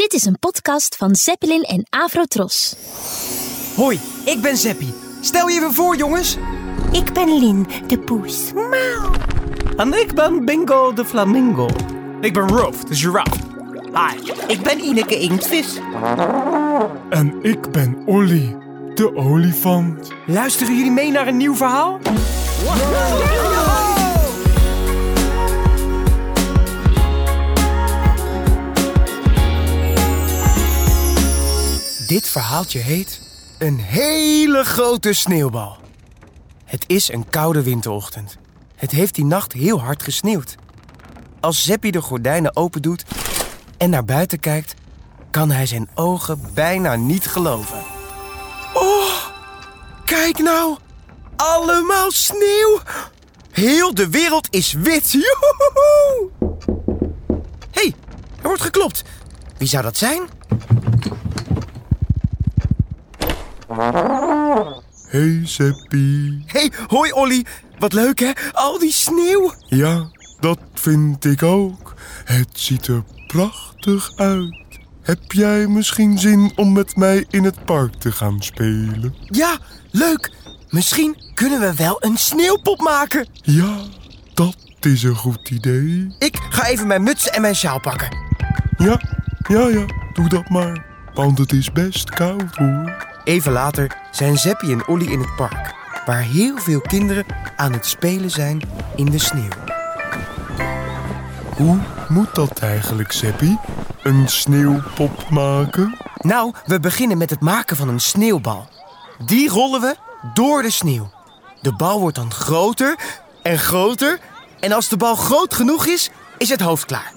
Dit is een podcast van Zeppelin en Avrotros. Hoi, ik ben Zeppie. Stel je even voor, jongens. Ik ben Lin, de poes. Miauw. En ik ben Bingo de Flamingo. Ik ben Rolf, de giraffe. Hi, ik ben Ineke Inktvis. En ik ben Olly, de olifant. Luisteren jullie mee naar een nieuw verhaal? Dit verhaaltje heet Een hele grote sneeuwbal. Het is een koude winterochtend. Het heeft die nacht heel hard gesneeuwd. Als Zeppie de gordijnen open doet en naar buiten kijkt, kan hij zijn ogen bijna niet geloven. Oh, kijk nou! Allemaal sneeuw! Heel de wereld is wit! Joehoehoe! Hé, hey, er wordt geklopt. Wie zou dat zijn? Hey Zeppie. Hey, hoi Olly. Wat leuk hè? Al die sneeuw. Ja, dat vind ik ook. Het ziet er prachtig uit. Heb jij misschien zin om met mij in het park te gaan spelen? Ja, leuk. Misschien kunnen we wel een sneeuwpop maken. Ja, dat is een goed idee. Ik ga even mijn muts en mijn sjaal pakken. Ja, ja, ja, doe dat maar. Want het is best koud hoor. Even later zijn Zeppie en Olly in het park, waar heel veel kinderen aan het spelen zijn in de sneeuw. Hoe moet dat eigenlijk, Zeppie? Een sneeuwpop maken? Nou, we beginnen met het maken van een sneeuwbal. Die rollen we door de sneeuw. De bal wordt dan groter en groter. En als de bal groot genoeg is, is het hoofd klaar.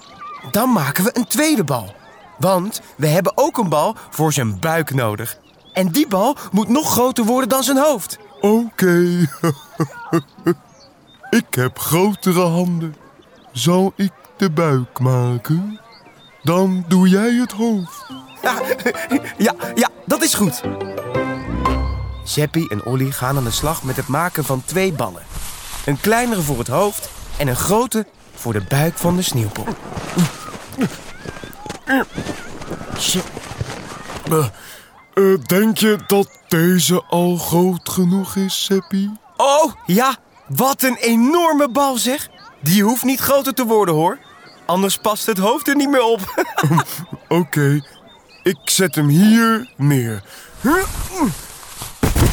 Dan maken we een tweede bal. Want we hebben ook een bal voor zijn buik nodig. En die bal moet nog groter worden dan zijn hoofd. Oké. ik heb grotere handen. Zal ik de buik maken? Dan doe jij het hoofd. Ja, ja, ja, dat is goed. Zeppie en Olly gaan aan de slag met het maken van twee ballen. Een kleinere voor het hoofd en een grote voor de buik van de sneeuwpop. Eh, eh, denk je dat deze al groot genoeg is, Zeppie? Oh, ja, wat een enorme bal zeg. Die hoeft niet groter te worden hoor. Anders past het hoofd er niet meer op. Oké, ik zet hem hier neer.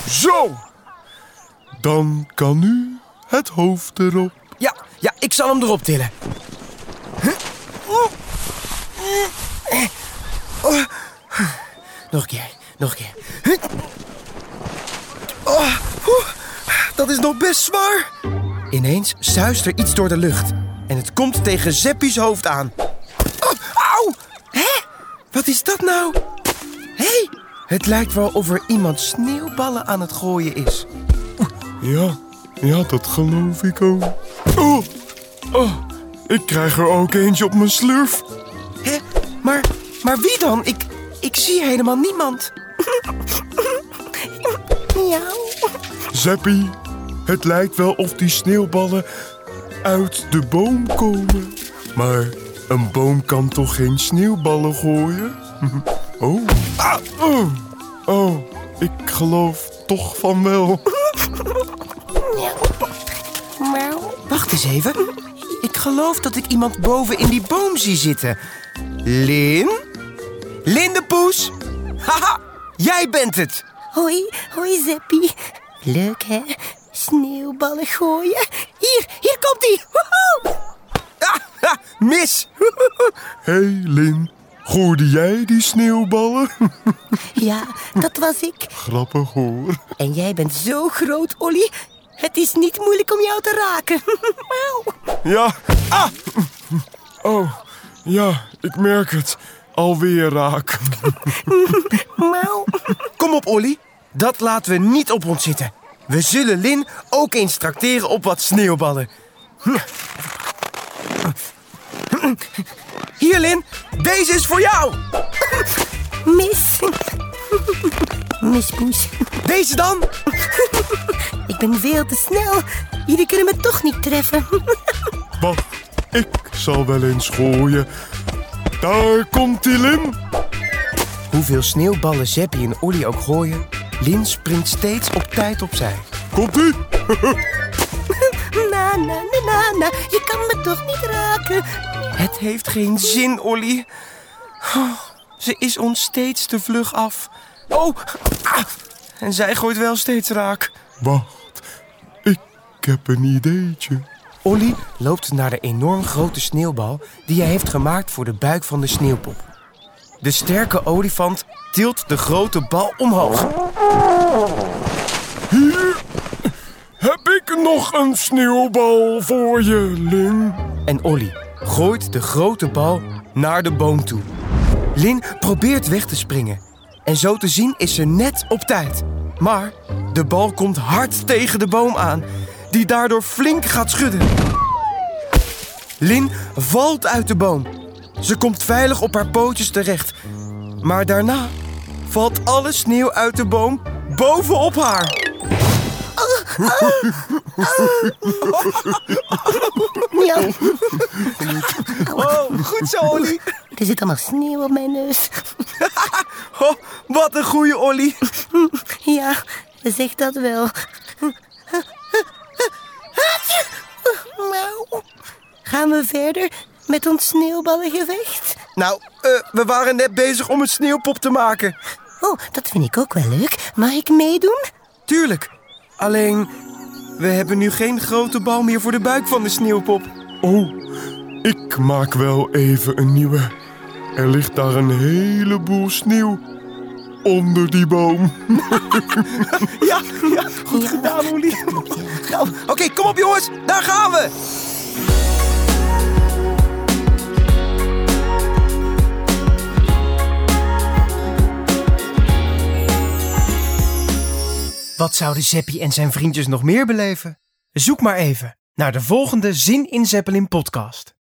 Zo! Dan kan nu het hoofd erop. Ja, ja, ik zal hem erop tillen. Nog een keer, nog een keer. Oh, dat is nog best zwaar. Ineens zuist er iets door de lucht. En het komt tegen Zeppie's hoofd aan. Oh, auw! Hé? Wat is dat nou? Hé? Hey, het lijkt wel of er iemand sneeuwballen aan het gooien is. Ja, ja, dat geloof ik ook. Oh, oh, ik krijg er ook eentje op mijn slurf. Hé? Maar, maar wie dan? Ik, ik zie helemaal niemand. Miauw. Zeppie, het lijkt wel of die sneeuwballen uit de boom komen. Maar een boom kan toch geen sneeuwballen gooien? Oh, ah, oh, oh, ik geloof toch van wel. Wacht eens even. Ik geloof dat ik iemand boven in die boom zie zitten. Lin? Lin de poes? Haha, jij bent het. Hoi, hoi Zeppie. Leuk hè? Sneeuwballen gooien. Hier, hier komt ie. Ah, ha, mis. Hé, hey, Lin, gooide jij die sneeuwballen? Ja, dat was ik. Grappig hoor. En jij bent zo groot, Olly. Het is niet moeilijk om jou te raken. Ja, ah! Oh, ja, ik merk het. Alweer raak. Kom op, Olly. Dat laten we niet op ons zitten. We zullen Lin ook eens trakteren op wat sneeuwballen. Hier, Lin. Deze is voor jou. Mis. Mispoes. Deze dan. Ik ben veel te snel. Jullie kunnen me toch niet treffen. Wacht, ik zal wel eens gooien. Daar komt die Lin. Hoeveel sneeuwballen Zeppie en Olly ook gooien, Lin springt steeds op tijd opzij. Komt-ie? Na, na, na, na, na. Je kan me toch niet raken? Het heeft geen zin, Olly. Oh, ze is ons steeds te vlug af. Oh, ah, en zij gooit wel steeds raak. Wacht, ik heb een ideetje. Olly loopt naar de enorm grote sneeuwbal die hij heeft gemaakt voor de buik van de sneeuwpop. De sterke olifant tilt de grote bal omhoog. Hier heb ik nog een sneeuwbal voor je, Lin. En Olly gooit de grote bal naar de boom toe. Lin probeert weg te springen. En zo te zien is ze net op tijd. Maar de bal komt hard tegen de boom aan, die daardoor flink gaat schudden. Lin valt uit de boom. Ze komt veilig op haar pootjes terecht. Maar daarna valt alle sneeuw uit de boom bovenop haar. Oh, goed zo, Olly. er zit allemaal sneeuw op mijn neus. Oh, wat een goeie Olly. Ja, zeg dat wel. Gaan we verder met ons sneeuwballengevecht? Nou, eh, we waren net bezig om een sneeuwpop te maken. Oh, dat vind ik ook wel leuk. Mag ik meedoen? Tuurlijk. Alleen, we hebben nu geen grote bal meer voor de buik van de sneeuwpop. Oh, ik maak wel even een nieuwe. Er ligt daar een heleboel sneeuw onder die boom. Ja, ja goed Ja. gedaan, Olly. Nou, Oké, kom op jongens, daar gaan we. Wat zouden Zeppie en zijn vriendjes nog meer beleven? Zoek maar even naar de volgende Zin in Zeppelin podcast.